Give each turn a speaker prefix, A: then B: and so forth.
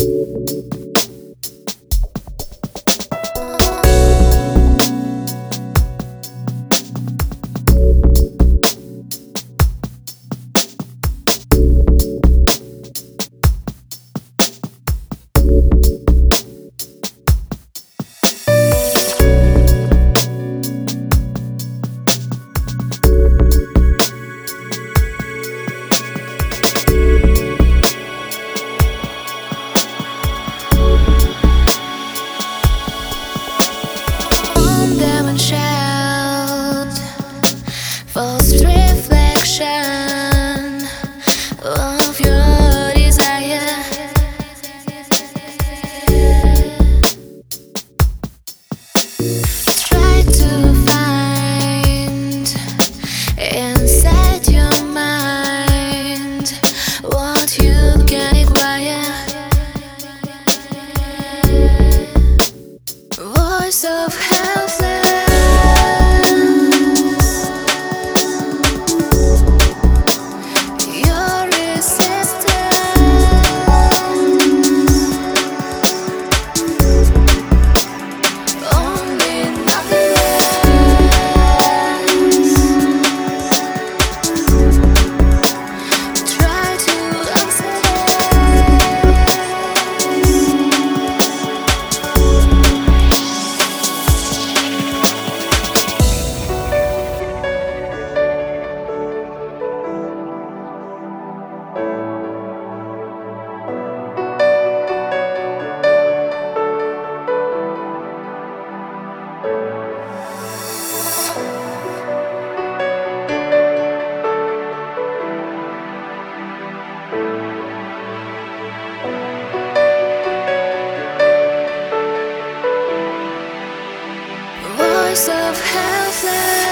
A: you Of helpless.